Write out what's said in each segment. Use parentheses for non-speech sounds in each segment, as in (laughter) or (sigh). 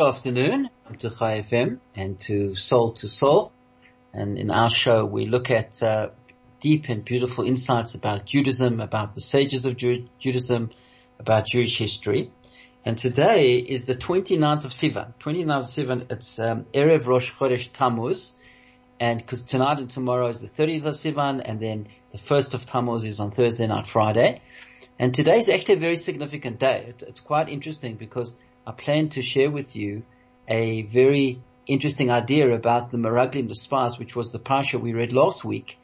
Good afternoon to Chai FM and to Soul to Soul. And in our show, we look at uh, deep and beautiful insights about Judaism, about the sages of Ju- Judaism, about Jewish history. And today is the 29th of Sivan. 29th of Sivan, it's um, Erev Rosh Chodesh Tammuz. And because tonight and tomorrow is the 30th of Sivan, and then the 1st of Tammuz is on Thursday night, Friday. And today is actually a very significant day. It's, it's quite interesting because I plan to share with you a very interesting idea about the Meraglim, the spies, which was the Parsha we read last week.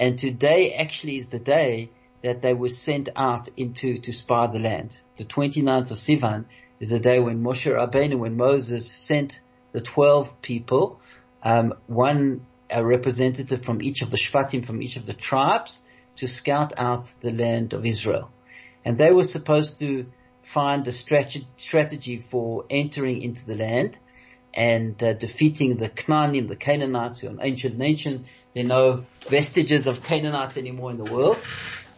And today actually is the day that they were sent out into to spy the land. The 29th of Sivan is the day when Moshe Rabbeinu, when Moses sent the 12 people, um, one a representative from each of the Shvatim, from each of the tribes, to scout out the land of Israel. And they were supposed to find a strategy for entering into the land and uh, defeating the Knaanim, the Canaanites, who are an ancient nation. There are no vestiges of Canaanites anymore in the world.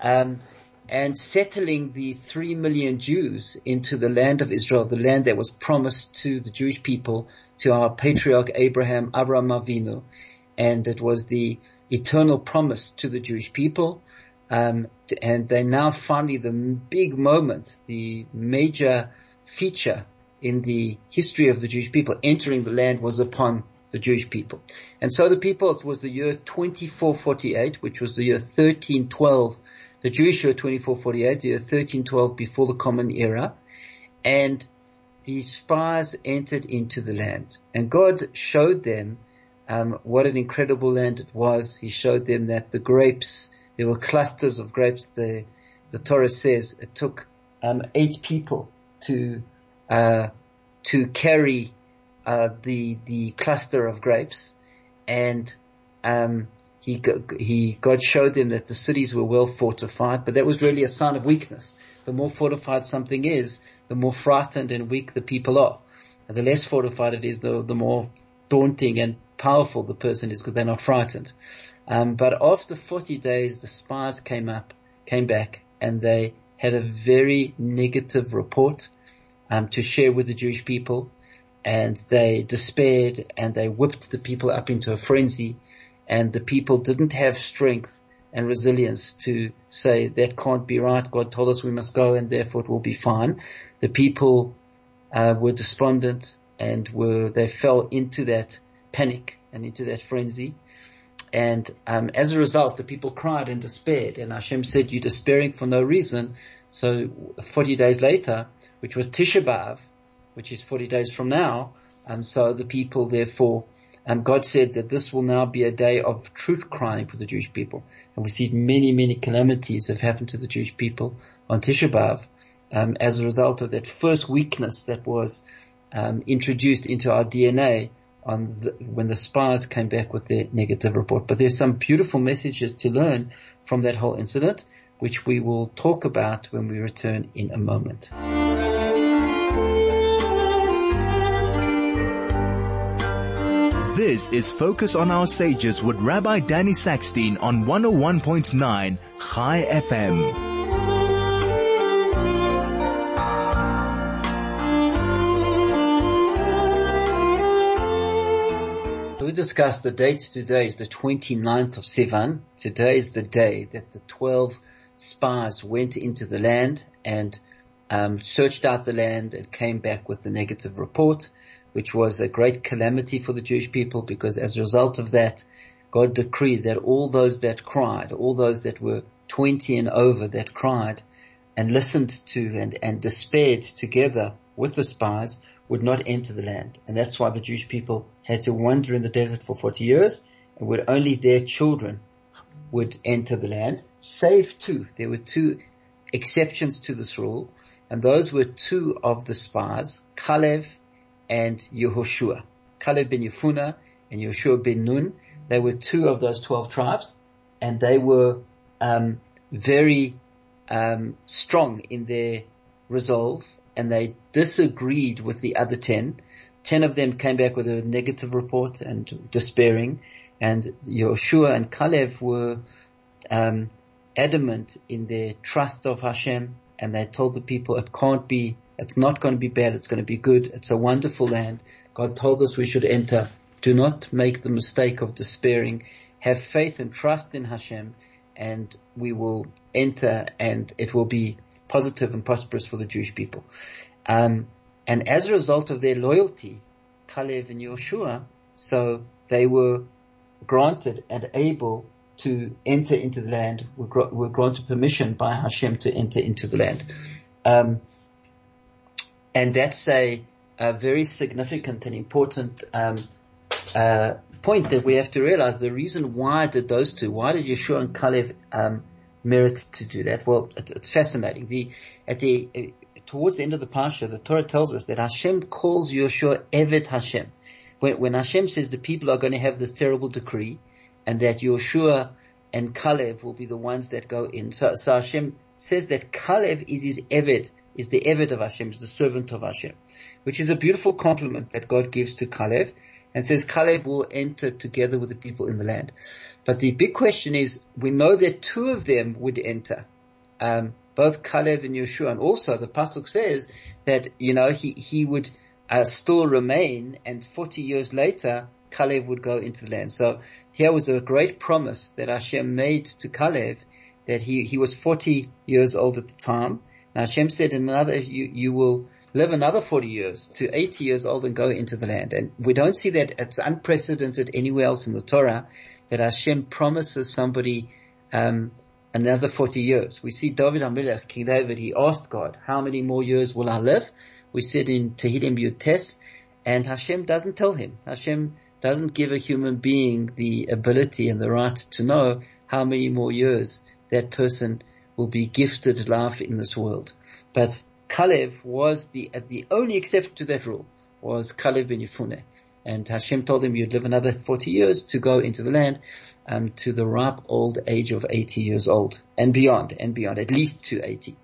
Um, and settling the three million Jews into the land of Israel, the land that was promised to the Jewish people, to our patriarch Abraham, Abraham Avinu, and it was the eternal promise to the Jewish people. Um, and they now finally the big moment, the major feature in the history of the Jewish people entering the land was upon the Jewish people. And so the people, it was the year 2448, which was the year 1312, the Jewish year 2448, the year 1312 before the Common Era. And the spies entered into the land and God showed them um, what an incredible land it was. He showed them that the grapes there were clusters of grapes. The, the Torah says it took um, eight people to uh, to carry uh, the the cluster of grapes, and um, he he God showed them that the cities were well fortified, but that was really a sign of weakness. The more fortified something is, the more frightened and weak the people are. And the less fortified it is, the the more daunting and powerful the person is because they're not frightened. Um, but after 40 days, the spies came up, came back, and they had a very negative report um, to share with the Jewish people, and they despaired and they whipped the people up into a frenzy, and the people didn't have strength and resilience to say that can't be right. God told us we must go, and therefore it will be fine. The people uh, were despondent and were they fell into that panic and into that frenzy and um, as a result, the people cried and despaired. And Hashem said, "You're despairing for no reason." So 40 days later, which was Tisha B'av, which is 40 days from now, and so the people therefore, um, God said that this will now be a day of truth crying for the Jewish people. And we see many, many calamities have happened to the Jewish people on Tisha B'av um, as a result of that first weakness that was um, introduced into our DNA on the, when the spies came back with their negative report. But there's some beautiful messages to learn from that whole incident, which we will talk about when we return in a moment. This is Focus on Our Sages with Rabbi Danny Sackstein on 101.9 Chai FM. Discussed the date today is the 29th of Sivan. Today is the day that the 12 spies went into the land and um, searched out the land and came back with the negative report, which was a great calamity for the Jewish people because as a result of that, God decreed that all those that cried, all those that were 20 and over that cried and listened to and, and despaired together with the spies would not enter the land. And that's why the Jewish people had to wander in the desert for 40 years and would only their children would enter the land, save two. There were two exceptions to this rule and those were two of the spies, Kalev and Yehoshua. Caleb ben Yefuna and Yehoshua ben Nun, they were two of those 12 tribes and they were um, very um, strong in their resolve and they disagreed with the other 10. 10 of them came back with a negative report and despairing and Yehoshua and Caleb were um, adamant in their trust of Hashem and they told the people it can't be, it's not going to be bad, it's going to be good, it's a wonderful land. God told us we should enter. Do not make the mistake of despairing. Have faith and trust in Hashem and we will enter and it will be positive and prosperous for the Jewish people. Um, and as a result of their loyalty, Caleb and Yehoshua, so they were granted and able to enter into the land, were, were granted permission by Hashem to enter into the land. Um, and that's a, a, very significant and important um, uh, point that we have to realize. The reason why did those two, why did Yeshua and Caleb um, merit to do that? Well, it's, it's fascinating. The at the uh, towards the end of the parsha, the Torah tells us that Hashem calls Yeshua Eved Hashem. When, when Hashem says the people are going to have this terrible decree, and that Yeshua and Caleb will be the ones that go in. So, so Hashem says that Caleb is his Eved, is the Eved of Hashem, is the servant of Hashem, which is a beautiful compliment that God gives to Caleb and says Caleb will enter together with the people in the land. But the big question is, we know that two of them would enter, um, both Caleb and Yeshua, and also the pasuk says that you know he he would uh, still remain, and 40 years later Caleb would go into the land. So here was a great promise that Hashem made to Caleb that he, he was 40 years old at the time. Now Hashem said another, you, you will live another 40 years to 80 years old and go into the land. And we don't see that it's unprecedented anywhere else in the Torah that Hashem promises somebody, um, another 40 years. We see David HaMelech, King David, he asked God, how many more years will I live? We said in Tehillim Yutes, and Hashem doesn't tell him. Hashem doesn't give a human being the ability and the right to know how many more years that person will be gifted life in this world. But Caleb was the, the only exception to that rule was Caleb ben Yefune. And Hashem told him you'd live another 40 years to go into the land, um, to the ripe old age of 80 years old and beyond and beyond, at least to 80.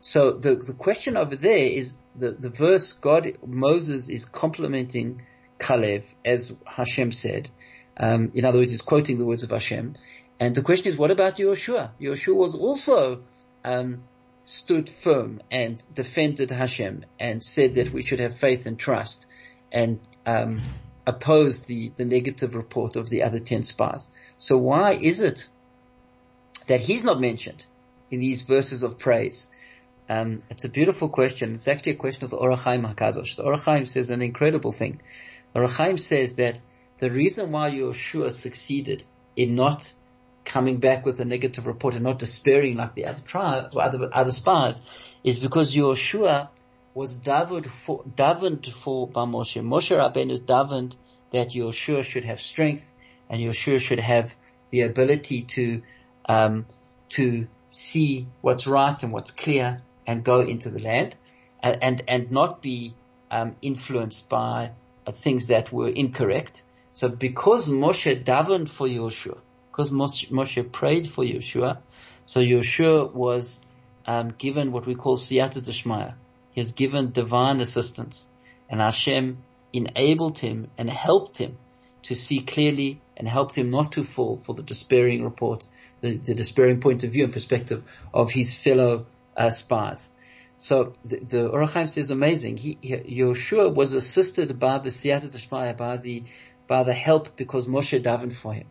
So the, the question over there is the, the verse God, Moses is complimenting Caleb, as Hashem said. Um, in other words, he's quoting the words of Hashem. And the question is, what about Yehoshua? Yehoshua was also um, stood firm and defended Hashem and said that we should have faith and trust and um, opposed the, the negative report of the other ten spies. So why is it that he's not mentioned in these verses of praise? Um, it's a beautiful question. It's actually a question of the Ohr HaChaim Hakadosh. The Ohr HaChaim says an incredible thing. Ohr HaChaim says that the reason why Yeshua succeeded in not coming back with a negative report and not despairing like the other tribe, other, other spies, is because Yeshua was davened for, davened for by Moshe. Moshe Rabbeinu davened that Yeshua should have strength and Yeshua should have the ability to, um, to see what's right and what's clear and go into the land and, and, and not be, um, influenced by uh, things that were incorrect. So because Moshe davened for Yeshua, because Moshe, Moshe prayed for Yeshua, so Yeshua was um, given what we call siyata deshmaya. He has given divine assistance, and Hashem enabled him and helped him to see clearly and helped him not to fall for the despairing report, the, the despairing point of view and perspective of his fellow uh, spies. So the, the Ohr says amazing. He, he, Yeshua was assisted by the Siyata Deshmaya, by the, by the help because Moshe davened for him.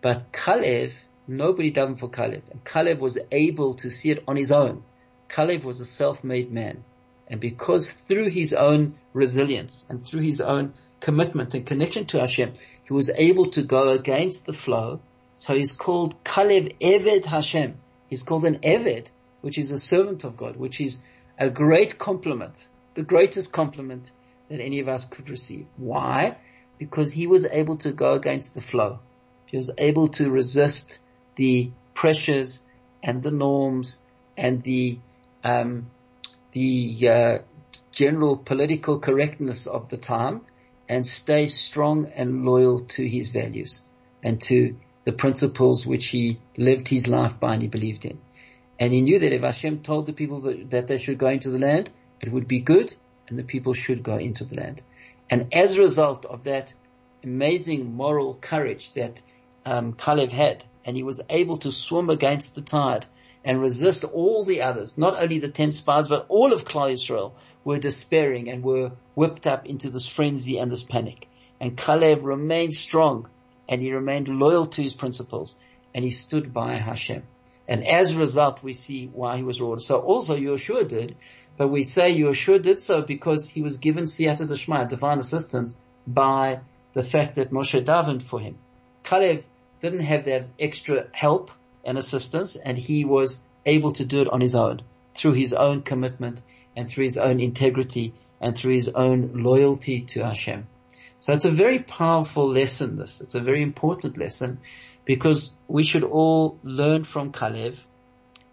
But Caleb, nobody davened for Caleb. And Caleb was able to see it on his own. Caleb was a self-made man. And because through his own resilience and through his own commitment and connection to Hashem, he was able to go against the flow. So he's called Caleb Eved Hashem. He's called an Eved, which is a servant of God, which is a great compliment, the greatest compliment that any of us could receive. Why? Because he was able to go against the flow. He was able to resist the pressures and the norms and the um, the uh, general political correctness of the time and stay strong and loyal to his values and to the principles which he lived his life by and he believed in. And he knew that if Hashem told the people that, that they should go into the land, it would be good and the people should go into the land. And as a result of that amazing moral courage that um, had, and he was able to swim against the tide and resist all the others, not only the ten spies, but all of Klal Yisrael were despairing and were whipped up into this frenzy and this panic. And Caleb remained strong and he remained loyal to his principles and he stood by Hashem. And as a result, we see why he was rewarded. So also Yeshua did, but we say Yeshua did so because he was given siyata deshmaya, divine assistance, by the fact that Moshe davened for him. Caleb didn't have that extra help and assistance and he was able to do it on his own through his own commitment and through his own integrity and through his own loyalty to Hashem. So it's a very powerful lesson this. It's a very important lesson because we should all learn from Caleb.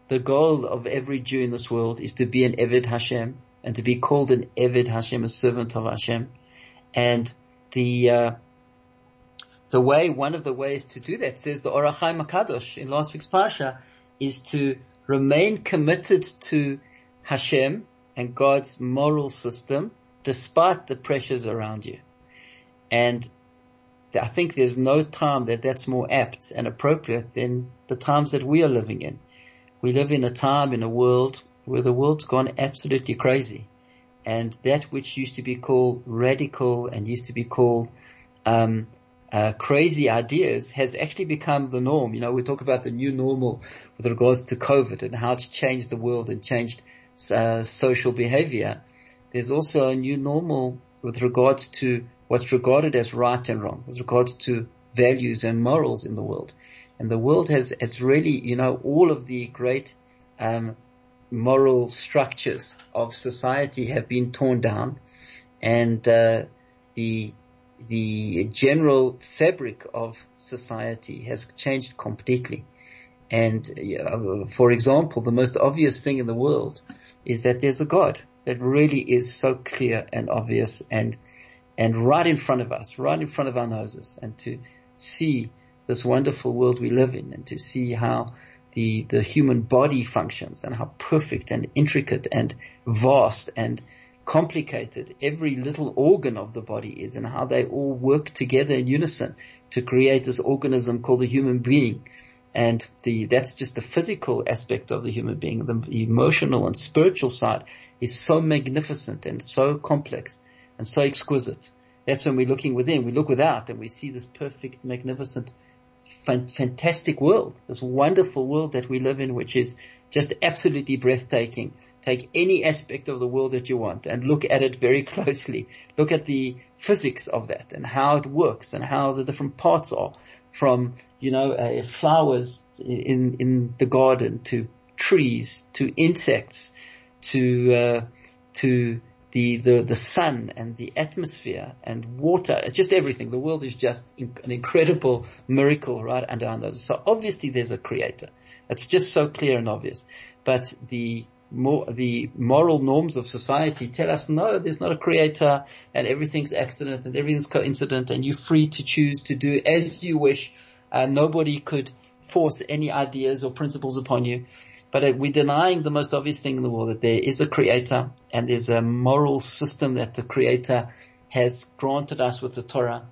The goal of every Jew in this world is to be an Eved Hashem and to be called an Eved Hashem, a servant of Hashem. And the, uh, the way, one of the ways to do that says the Ohr HaChaim HaKadosh in last week's Parsha is to remain committed to Hashem and God's moral system despite the pressures around you. And I think there's no time that that's more apt and appropriate than the times that we are living in. We live in a time in a world where the world's gone absolutely crazy. And that which used to be called radical and used to be called um, uh, crazy ideas has actually become the norm. You know, we talk about the new normal with regards to COVID and how it's changed the world and changed uh, social behavior. There's also a new normal with regards to what's regarded as right and wrong, with regards to values and morals in the world. And the world has, has really, you know, all of the great um, moral structures of society have been torn down, and uh, the the general fabric of society has changed completely. And uh, for example, the most obvious thing in the world is that there's a God that really is so clear and obvious and and right in front of us, right in front of our noses, and to see this wonderful world we live in, and to see how the the human body functions, and how perfect and intricate and vast and complicated every little organ of the body is, and how they all work together in unison to create this organism called a human being. And the, that's just the physical aspect of the human being. The emotional and spiritual side is so magnificent and so complex and so exquisite. That's when we're looking within. We look without and we see this perfect, magnificent, fantastic world, this wonderful world that we live in, which is just absolutely breathtaking. Take any aspect of the world that you want and look at it very (laughs) closely. Look at the physics of that and how it works and how the different parts are from, you know, uh, flowers in, in the garden to trees to insects to, uh, to the, the, the sun and the atmosphere and water, just everything. The world is just an incredible miracle right under our noses. So obviously there's a creator. It's just so clear and obvious. But the more, the moral norms of society tell us no, there's not a creator and everything's accident and everything's coincident and you're free to choose to do as you wish. Uh, nobody could force any ideas or principles upon you. But uh, we're denying the most obvious thing in the world that there is a creator and there's a moral system that the creator has granted us with the Torah.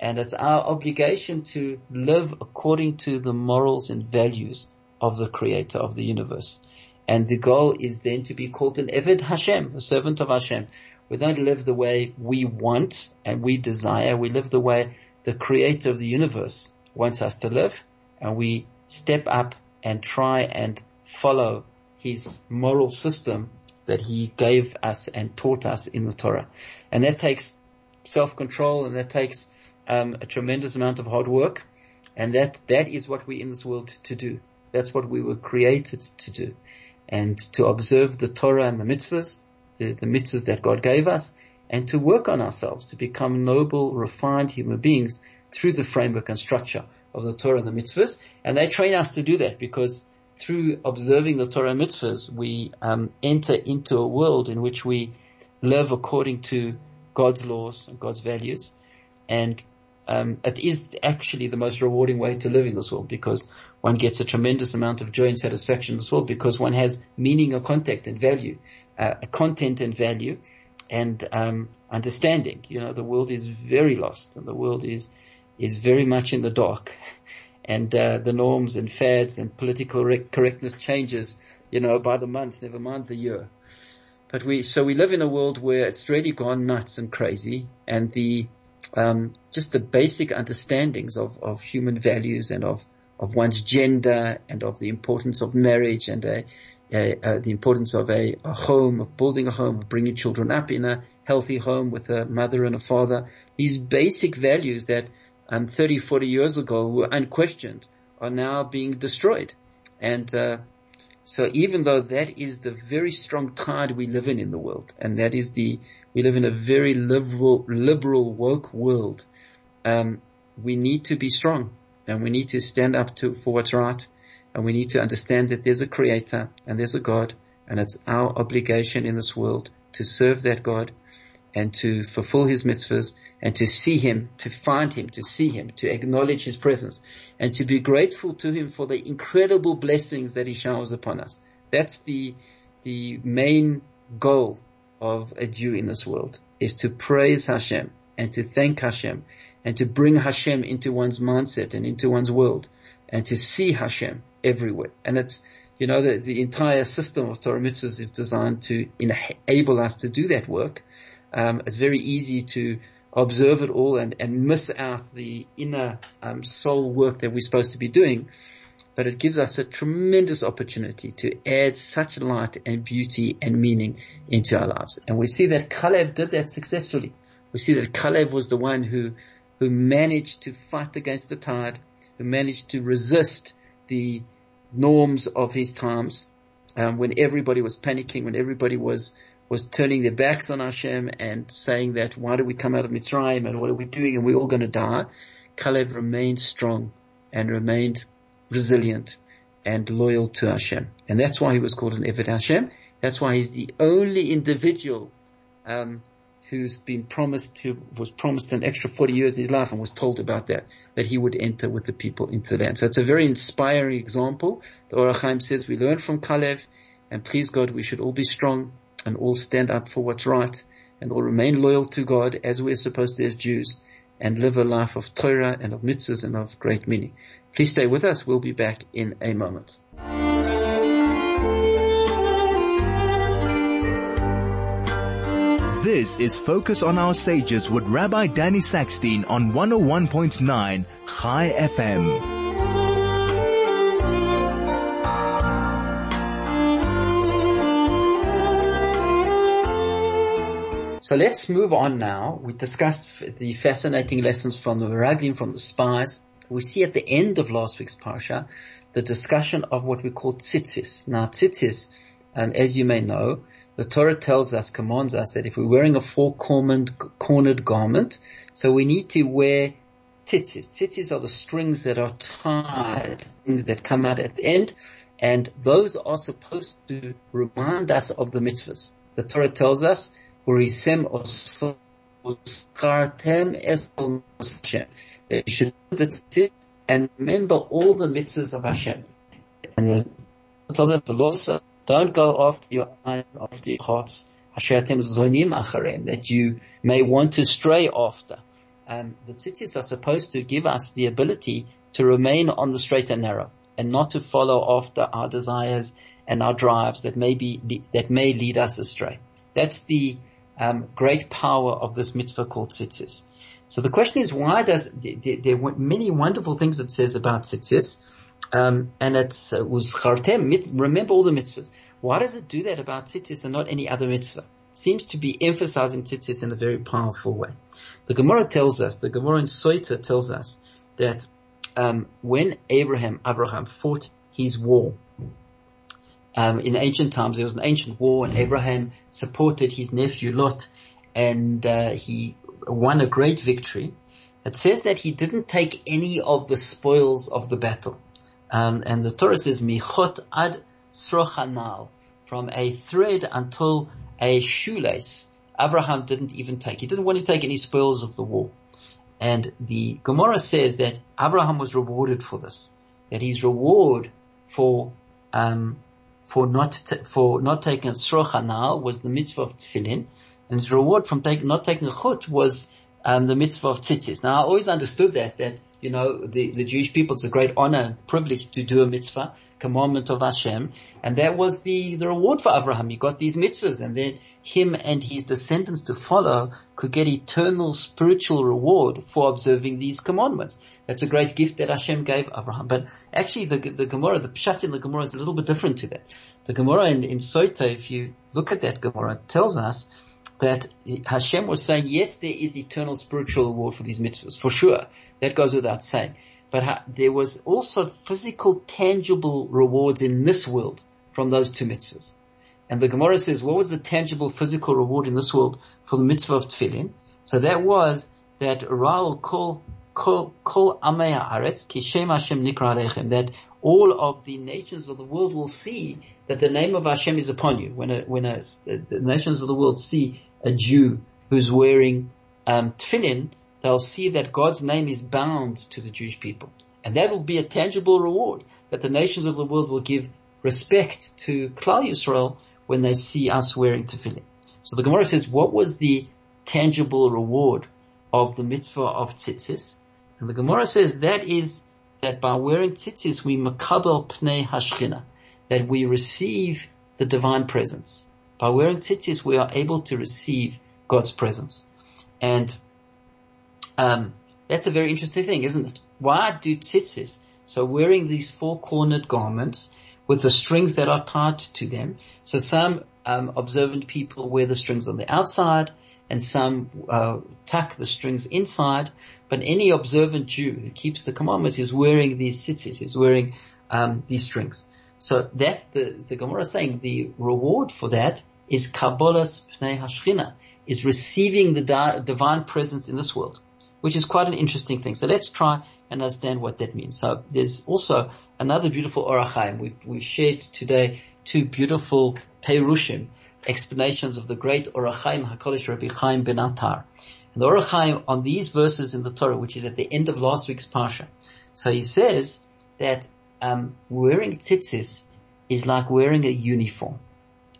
And it's our obligation to live according to the morals and values of the creator of the universe. And the goal is then to be called an Eved Hashem, a servant of Hashem. We don't live the way we want and we desire. We live the way the creator of the universe wants us to live and we step up and try and follow his moral system that he gave us and taught us in the Torah. And that takes self-control and that takes um, a tremendous amount of hard work. And that, that is what we're in this world to do. That's what we were created to do. And to observe the Torah and the mitzvahs, the, the mitzvahs that God gave us, and to work on ourselves to become noble, refined human beings through the framework and structure of the Torah and the mitzvahs. And they train us to do that because through observing the Torah mitzvahs, we um, enter into a world in which we live according to God's laws and God's values. And um, it is actually the most rewarding way to live in this world because one gets a tremendous amount of joy and satisfaction in this world because one has meaning and contact and value, uh, content and value, and um, understanding. You know, the world is very lost, and the world is is very much in the dark, (laughs) and uh, the norms and fads and political correctness changes. You know, by the month, never mind the year. But we so we live in a world where it's really gone nuts and crazy, and the um, just the basic understandings of, of human values and of of one's gender and of the importance of marriage and a, a, a, the importance of a, a, home, of building a home, of bringing children up in a healthy home with a mother and a father. These basic values that um, 30, 40 years ago were unquestioned are now being destroyed. And uh, so even though that is the very strong tide we live in in the world, and that is the we live in a very liberal, liberal woke world. Um, we need to be strong and we need to stand up to, for what's right and we need to understand that there's a creator and there's a God and it's our obligation in this world to serve that God and to fulfill his mitzvahs and to see him, to find him, to see him, to acknowledge his presence and to be grateful to him for the incredible blessings that he showers upon us. That's the, the main goal of a Jew in this world is to praise Hashem and to thank Hashem and to bring Hashem into one's mindset and into one's world and to see Hashem everywhere. And it's, you know, the, the entire system of Torah mitzvahs is designed to enable us to do that work. Um, it's very easy to observe it all and, and miss out the inner um, soul work that we're supposed to be doing but it gives us a tremendous opportunity to add such light and beauty and meaning into our lives. And we see that Caleb did that successfully. We see that Caleb was the one who, who managed to fight against the tide, who managed to resist the norms of his times, um, when everybody was panicking, when everybody was, was turning their backs on Hashem and saying that why did we come out of Mitzrayim and what are we doing and we're all going to die. Caleb remained strong and remained resilient and loyal to Hashem. And that's why he was called an Eved Hashem. That's why he's the only individual, um, who's been promised to, was promised an extra 40 years in his life and was told about that, that he would enter with the people into the land. So it's a very inspiring example. The Ohr HaChaim says we learn from Kalev and please God, we should all be strong and all stand up for what's right and all remain loyal to God as we're supposed to as Jews and live a life of Torah and of mitzvahs and of great meaning. Please stay with us. We'll be back in a moment. This is Focus on Our Sages with Rabbi Danny Sackstein on 101.9 Chai FM. So let's move on now. We discussed the fascinating lessons from the Meraglim, from the spies. We see at the end of last week's parsha the discussion of what we call tzitzis. Now tzitzis, um, as you may know, the Torah tells us, commands us that if we're wearing a four-cornered cornered garment, so we need to wear tzitzis. Tzitzis are the strings that are tied, things that come out at the end, and those are supposed to remind us of the mitzvahs. The Torah tells us Urisem oskartem es Hashem. That you should sit and remember all the mitzvahs of Hashem. And the tells us the says, don't go after your eyes, after your hearts, that you may want to stray after. Um, the tzitzis are supposed to give us the ability to remain on the straight and narrow and not to follow after our desires and our drives that may be, that may lead us astray. That's the um, great power of this mitzvah called tzitzis. So the question is, why does there, are many wonderful things it says about tzitzis, um, and uh, was chartem. Remember all the mitzvahs. Why does it do that about tzitzis and not any other mitzvah? Seems to be emphasizing tzitzis in a very powerful way. The Gemara tells us, the Gemara in Sota tells us that um, when Abraham, Abraham fought his war, um, in ancient times, there was an ancient war, and Abraham supported his nephew Lot, and uh, he won a great victory. It says that he didn't take any of the spoils of the battle, um, and the Torah says michot ad srochanal, from a thread until a shoelace. Abraham didn't even take. He didn't want to take any spoils of the war. And the Gemara says that Abraham was rewarded for this, that his reward for um, for not for not taking now was the mitzvah of tefillin, and his reward from take, not taking a chut was um, the mitzvah of tzitzis. Now I always understood that that you know the the Jewish people it's a great honor and privilege to do a mitzvah commandment of Hashem, and that was the the reward for Abraham. He got these mitzvahs, and then him and his descendants to follow could get eternal spiritual reward for observing these commandments. That's a great gift that Hashem gave Abraham. But actually the, the Gemara, the Pshat in the Gemara is a little bit different to that. The Gemara in, in Sota, if you look at that Gemara, tells us that Hashem was saying, yes, there is eternal spiritual reward for these mitzvahs, for sure. That goes without saying. But there was also physical, tangible rewards in this world from those two mitzvahs. And the Gemara says, what was the tangible physical reward in this world for the mitzvah of tefillin? So that was that kol, kol, that all of the nations of the world will see that the name of Hashem is upon you. When a, when a, the nations of the world see a Jew who's wearing um, tefillin, they'll see that God's name is bound to the Jewish people. And that will be a tangible reward that the nations of the world will give respect to Klal Yisrael when they see us wearing tefillin. So the Gemara says, what was the tangible reward of the mitzvah of tzitzis? And the Gemara says that is that by wearing tzitzis we makabel pnei hashchina, that we receive the divine presence. By wearing tzitzis we are able to receive God's presence. And um, that's a very interesting thing, isn't it? Why do tzitzis? So wearing these four-cornered garments with the strings that are tied to them. So some um, observant people wear the strings on the outside, and some uh, tuck the strings inside. But any observant Jew who keeps the commandments is wearing these tzitzis, is wearing um, these strings. So that the the Gemara is saying the reward for that is kabbalas pnei hashchina, is receiving the di- divine presence in this world, which is quite an interesting thing. So let's try and understand what that means. So there's also another beautiful Ohr HaChaim. We, we shared today two beautiful Perushim, explanations of the great Ohr HaChaim HaKadosh Rabbi Chaim Ben Atar. And the Ohr HaChaim on these verses in the Torah, which is at the end of last week's Parsha. So he says that um, wearing tzitzis is like wearing a uniform.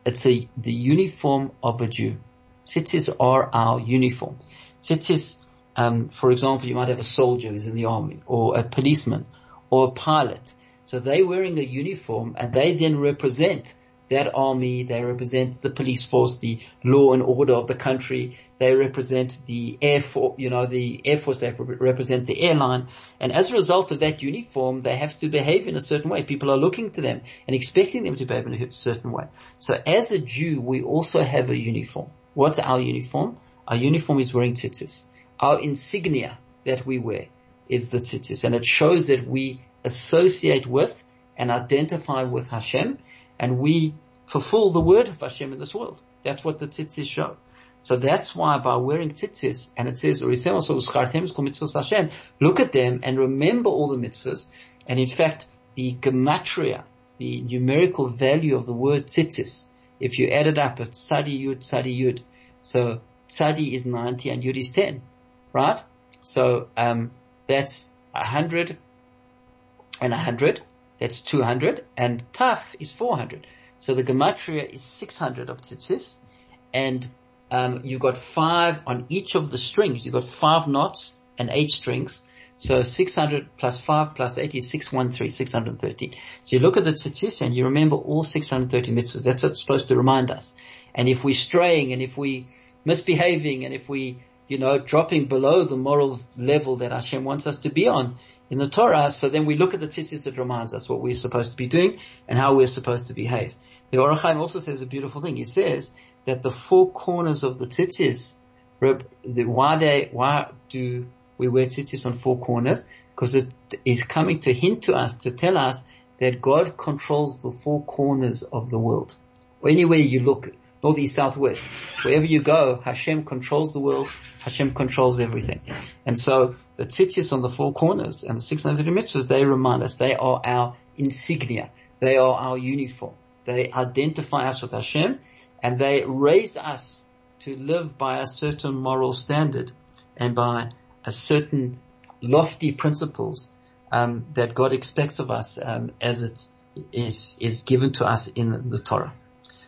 It's a, the uniform of a Jew. Tzitzis are our uniform. Tzitzis, um, for example, you might have a soldier who's in the army, or a policeman, or a pilot. So they're wearing a uniform and they then represent that army, they represent the police force, the law and order of the country, they represent the air force, you know, the air force, they represent the airline. And as a result of that uniform, they have to behave in a certain way. People are looking to them and expecting them to behave in a certain way. So as a Jew, we also have a uniform. What's our uniform? Our uniform is wearing tzitzis. Our insignia that we wear is the tzitzis. And it shows that we associate with and identify with Hashem, and we fulfill the word of Hashem in this world. That's what the tzitzis show. So that's why by wearing tzitzis, and it says, Hashem, look at them and remember all the mitzvahs. And in fact, the gematria, the numerical value of the word tzitzis, if you add it up, it's tzadi yud, tzadi yud. So tzadi is 90 and yud is 10, right? So, um, that's 100 and 100, that's 200, and taf is 400. So the gematria is 600 of tzitzis, and um, you've got five on each of the strings. You've got five knots and eight strings. So 600 plus 5 plus 8 is 613, 613. So you look at the tzitzis and you remember all 630 mitzvahs. That's what's supposed to remind us. And if we're straying and if we're misbehaving and if we, you know, dropping below the moral level that Hashem wants us to be on, in the Torah, so then we look at the tzitzis that reminds us what we're supposed to be doing and how we're supposed to behave. The Ohr HaChaim also says a beautiful thing. He says that the four corners of the tzitzis, why they, why do we wear tzitzis on four corners? Because it is coming to hint to us, to tell us that God controls the four corners of the world. Anywhere you look, north, east, south, west, wherever you go, Hashem controls the world, Hashem controls everything. And so the tzitzis on the four corners and the 630 mitzvahs, they remind us, they are our insignia. They are our uniform. They identify us with Hashem and they raise us to live by a certain moral standard and by a certain lofty principles um, that God expects of us um, as it is is given to us in the Torah.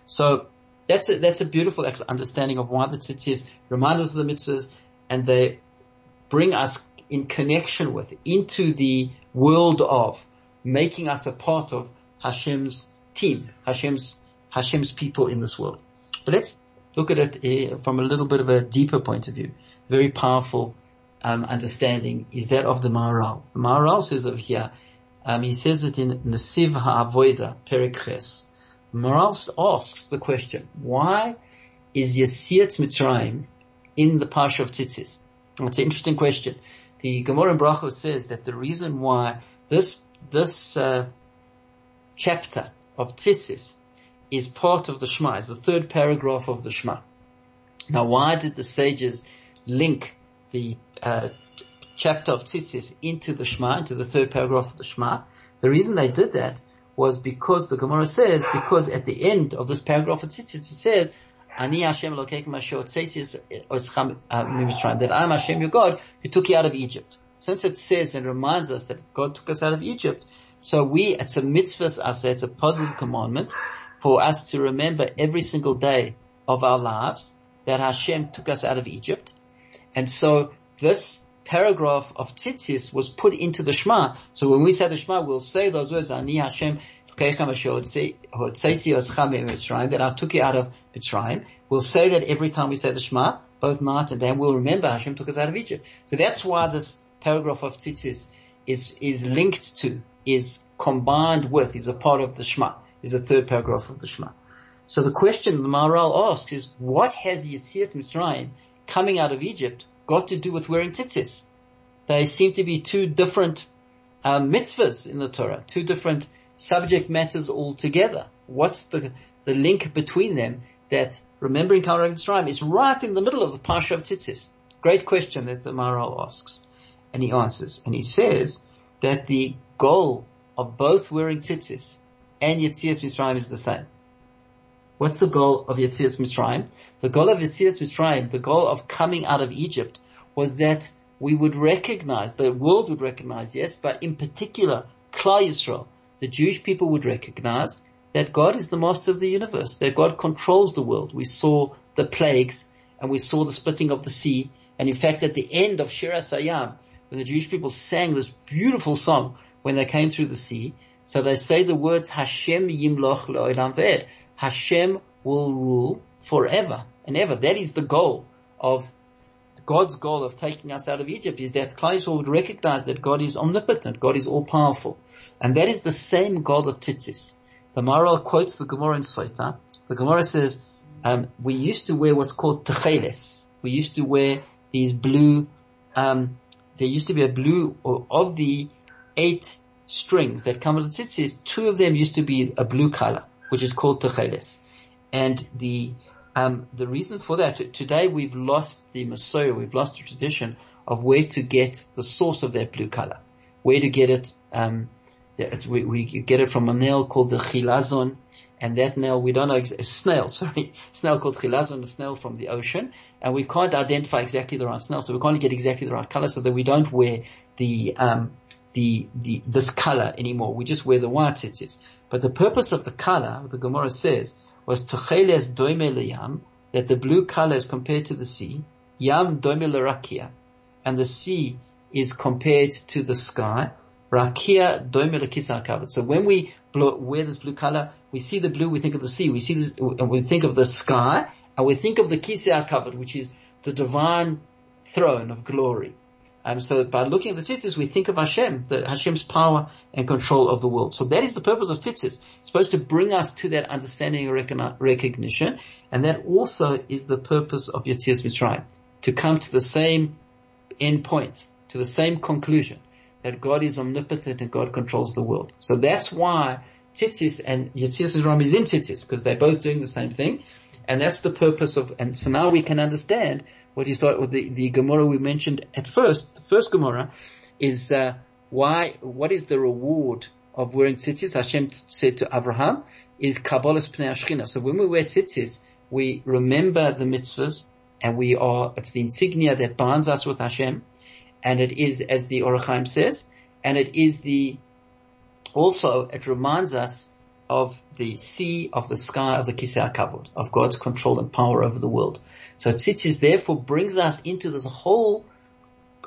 So that's a, that's a beautiful understanding of why the tzitzis remind us of the mitzvahs and they bring us in connection with, into the world of, making us a part of Hashem's team, Hashem's, Hashem's people in this world. But let's look at it uh, from a little bit of a deeper point of view. Very powerful um, understanding is that of the Maharal. The Maharal says over here, um, he says it in Nesiv Ha'avoida, Perikhes. Maharal asks the question, why is Yetziat Mitzrayim in the Parsha of Tzitzis? It's an interesting question. The Gemara in Brachot says that the reason why this, this, uh, chapter of Tzitzis is part of the Shema, is the third paragraph of the Shema. Now why did the sages link the uh, chapter of Tzitzis into the Shema, into the third paragraph of the Shema? The reason they did that was because the Gemara says, because at the end of this paragraph of Tzitzis it says, Ani Hashem uh, that I am Hashem your God who took you out of Egypt. Since it says and reminds us that God took us out of Egypt, so we, it's a mitzvah it's a positive commandment for us to remember every single day of our lives that Hashem took us out of Egypt. And so this paragraph of tzitzis was put into the Shema. So when we say the Shema, we'll say those words, Ani Hashem that I took you out of Mitzrayim. We'll say that every time we say the Shema, both night and day, we'll remember Hashem took us out of Egypt. So that's why this paragraph of tzitzis is, is linked to, is combined with, is a part of the Shema, is the third paragraph of the Shema. So the question the Maharal asks is, what has Yetziat Mitzrayim coming out of Egypt got to do with wearing tzitzis? They seem to be two different um, mitzvahs in the Torah, two different subject matters altogether. What's the, the link between them that remembering Kamarag Mitzrayim is right in the middle of the Parsha of Tzitzis? Great question that the Maharal asks. And he answers. And he says that the goal of both wearing tzitzis and Yetzias Mitzrayim is the same. What's the goal of Yetzias Mitzrayim? The goal of Yetzias Mitzrayim, the goal of coming out of Egypt was that we would recognize, the world would recognize, yes, but in particular, Klal Yisrael, the Jewish people would recognize that God is the master of the universe, that God controls the world. We saw the plagues and we saw the splitting of the sea. And in fact, at the end of Shir HaSayam, when the Jewish people sang this beautiful song when they came through the sea, so they say the words Hashem Yimloch Lo'elam Ve'ed. Hashem will rule forever and ever. That is the goal of God's goal of taking us out of Egypt is that Klal would recognize that God is omnipotent, God is all powerful. And that is the same God of Tzitzis. The Maharal quotes the Gemara in Sota. The Gemara says, um, we used to wear what's called techeles. We used to wear these blue, um, there used to be a blue, of the eight strings that come with the tzitzis, two of them used to be a blue color, which is called techeles. And the um, the reason for that, today we've lost the mesorah, we've lost the tradition of where to get the source of that blue color, where to get it. Um, we, we, get it from a nail called the chilazon, and that nail we don't know a snail, (laughs) sorry, snail called chilazon, a snail from the ocean, and we can't identify exactly the right snail, so we can't get exactly the right color, so that we don't wear the um, the the this color anymore. We just wear the white tzitzis. But the purpose of the color, the Gemara says, was Techeles Doime Yam, that the blue color is compared to the sea, Yam Doime Rakia, and the sea is compared to the sky, Rakia Doime Lekisa covered. So when we wear this blue color, we see the blue, we think of the sea, we see this, and we think of the sky, and we think of the Kisah covered, which is the divine throne of glory. Um, so by looking at the tzitzis, we think of Hashem, the Hashem's power and control of the world. So that is the purpose of tzitzis. It's supposed to bring us to that understanding and recognition, and that also is the purpose of Yetzias Mitzrayim, to come to the same end point, to the same conclusion, that God is omnipotent and God controls the world. So that's why tzitzis and Yetzias Mitzrayim is in tzitzis, because they're both doing the same thing, and that's the purpose of, and so now we can understand what you thought with the, the Gemara we mentioned at first, the first Gemara, is uh, why, what is the reward of wearing tzitzis? Hashem said to Abraham, is Kabbalas Pnei Hashchina. So when we wear tzitzis, we remember the mitzvahs and we are, it's the insignia that binds us with Hashem. And it is, as the Ohr HaChaim says, and it is the, also, it reminds us of the sea, of the sky, of the Kisei HaKavod, of God's control and power over the world. So tzitzis therefore brings us into this whole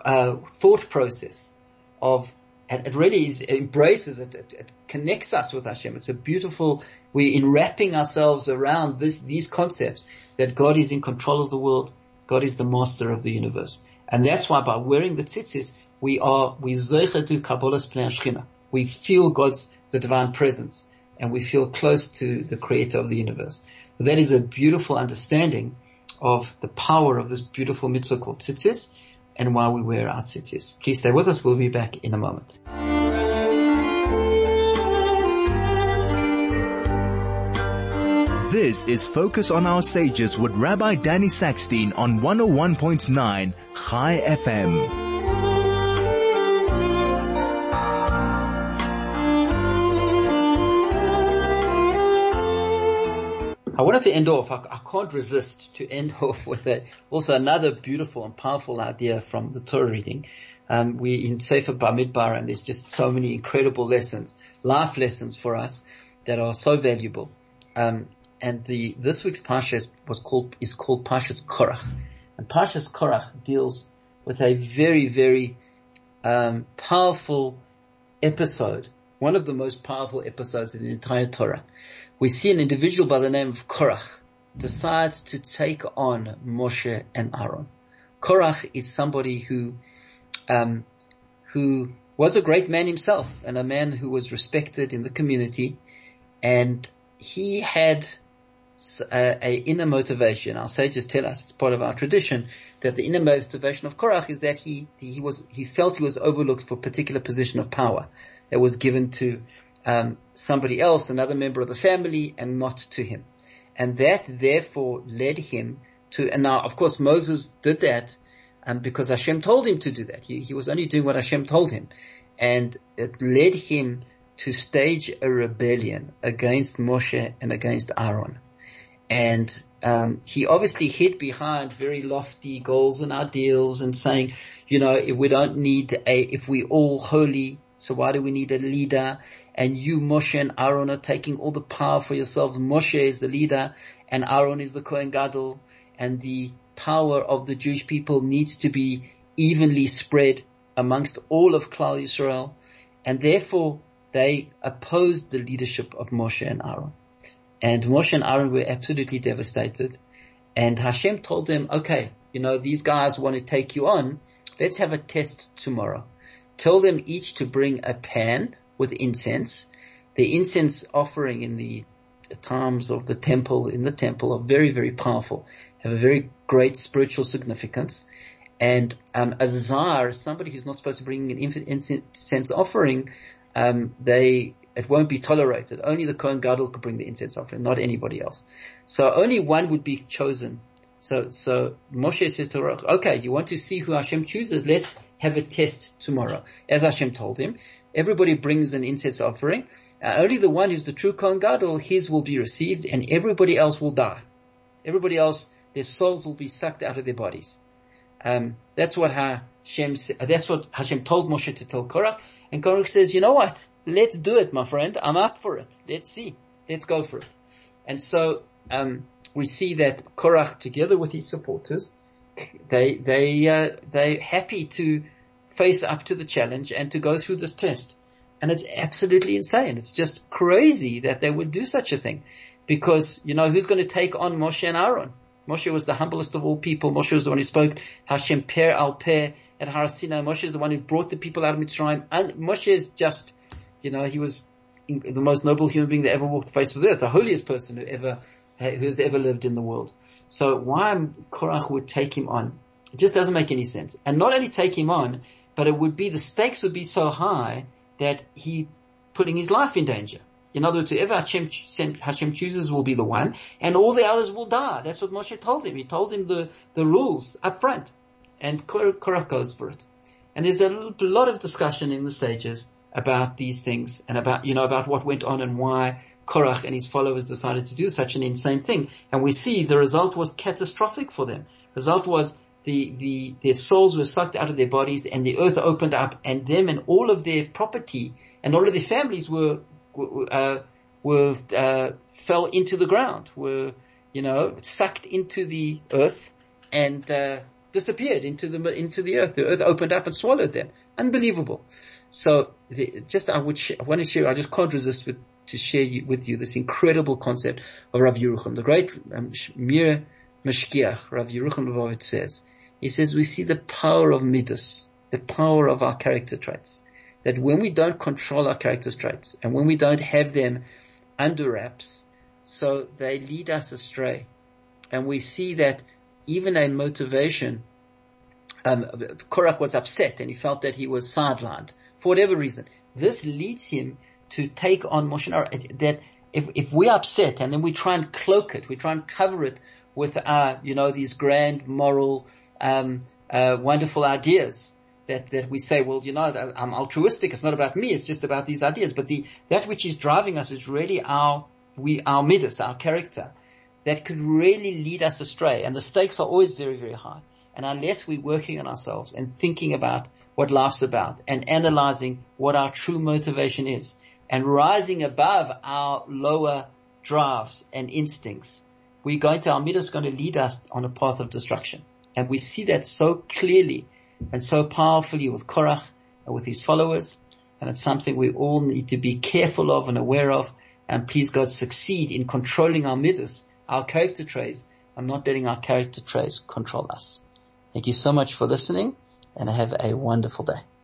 uh, thought process of, and it really is, it embraces it, it, it connects us with Hashem. It's a beautiful, we in wrapping ourselves around this, these concepts that God is in control of the world, God is the master of the universe. And that's why by wearing the tzitzis, we are, we zeicha to Kabbalas We feel God's, the divine presence and we feel close to the creator of the universe. So that is a beautiful understanding of the power of this beautiful mitzvah called tzitzis and why we wear our tzitzis. Please stay with us. We'll be back in a moment. This is Focus on Our Sages with Rabbi Danny Sackstein on 101.9 Chai FM. I wanted to end off, I, I, can't resist to end (laughs) off with that. Also another beautiful and powerful idea from the Torah reading. Um, we in Sefer Bamidbar and there's just so many incredible lessons, life lessons for us that are so valuable. Um, and the, this week's Parsha was called, is called Parshas Korach. And Parshas Korach deals with a very, very, um, powerful episode, one of the most powerful episodes in the entire Torah we see an individual by the name of Korach decides to take on Moshe and Aaron. Korach is somebody who, um, who was a great man himself and a man who was respected in the community and he had a, a, inner motivation. Our sages tell us, it's part of our tradition, that the inner motivation of Korach is that he, he was, he felt he was overlooked for a particular position of power that was given to um, somebody else, another member of the family, and not to him. And that therefore led him to, and now of course Moses did that um, because Hashem told him to do that. He, he was only doing what Hashem told him. And it led him to stage a rebellion against Moshe and against Aaron. And um, he obviously hid behind very lofty goals and ideals and saying, you know, if we don't need a, if we all holy, so why do we need a leader? and you, Moshe and Aaron are taking all the power for yourselves. Moshe is the leader and Aaron is the Kohen Gadol and the power of the Jewish people needs to be evenly spread amongst all of Klal Yisrael and therefore they opposed the leadership of Moshe and Aaron. And Moshe and Aaron were absolutely devastated and Hashem told them, okay, you know, these guys want to take you on. Let's have a test tomorrow. Tell them each to bring a pan with incense. The incense offering in the times of the temple, in the temple are very, very powerful, have a very great spiritual significance. And um, a zar, somebody who's not supposed to bring an incense offering, um, they it won't be tolerated. Only the Kohen Gadol could bring the incense offering, not anybody else. So only one would be chosen. So so Moshe said to Korach, okay, you want to see who Hashem chooses? Let's have a test tomorrow, as Hashem told him. Everybody brings an incense offering. Uh, only the one who's the true Kohen Gadol, his will be received and everybody else will die. Everybody else, their souls will be sucked out of their bodies. Um, that's what Hashem, that's what Hashem told Moshe to tell Korach. And Korach says, you know what? Let's do it, my friend. I'm up for it. Let's see. Let's go for it. And so, um, we see that Korach together with his supporters, they, they, uh, they're happy to face up to the challenge and to go through this test. And it's absolutely insane. It's just crazy that they would do such a thing. Because, you know, who's going to take on Moshe and Aaron? Moshe was the humblest of all people. Moshe was the one who spoke Hashem Peh el Peh at Har Sinai. Moshe is the one who brought the people out of Mitzrayim. And Moshe is just, you know, he was the most noble human being that ever walked the face of the earth, the holiest person who ever, who has ever lived in the world. So why Korach would take him on, it just doesn't make any sense. And not only take him on, but it would be, the stakes would be so high that he putting his life in danger. In other words, whoever Hashem, Hashem chooses will be the one, and all the others will die. That's what Moshe told him. He told him the, the rules up front. And Korach goes for it. And there's a lot of discussion in the sages about these things and about, you know, about what went on and why Korach and his followers decided to do such an insane thing. And we see the result was catastrophic for them. The result was the, the, their souls were sucked out of their bodies and the earth opened up and them and all of their property and all of their families were, uh, were, uh, fell into the ground, were, you know, sucked into the earth and, uh, disappeared into the, into the earth. The earth opened up and swallowed them. Unbelievable. So the, just I would, sh- I want to share, I just can't resist with, to share with you this incredible concept of Rav Yerucham. The great um, Mir Mashgiach, Rav Yerucham Levovitz says, he says we see the power of midas, the power of our character traits. That when we don't control our character traits and when we don't have them under wraps, so they lead us astray. And we see that even a motivation, um, Korach was upset and he felt that he was sidelined for whatever reason. This leads him to take on Moshe that if, if we're upset and then we try and cloak it, we try and cover it with our, you know, these grand moral, um, uh, wonderful ideas that, that we say, well, you know, I'm altruistic. It's not about me. It's just about these ideas. But the, that which is driving us is really our, we, our midas, our character that could really lead us astray. And the stakes are always very, very high. And unless we're working on ourselves and thinking about what life's about and analyzing what our true motivation is and rising above our lower drives and instincts, we're going to, our midas is going to lead us on a path of destruction. And we see that so clearly and so powerfully with Korach and with his followers. And it's something we all need to be careful of and aware of. And please God succeed in controlling our midas our character traits and not letting our character traits control us. Thank you so much for listening and have a wonderful day.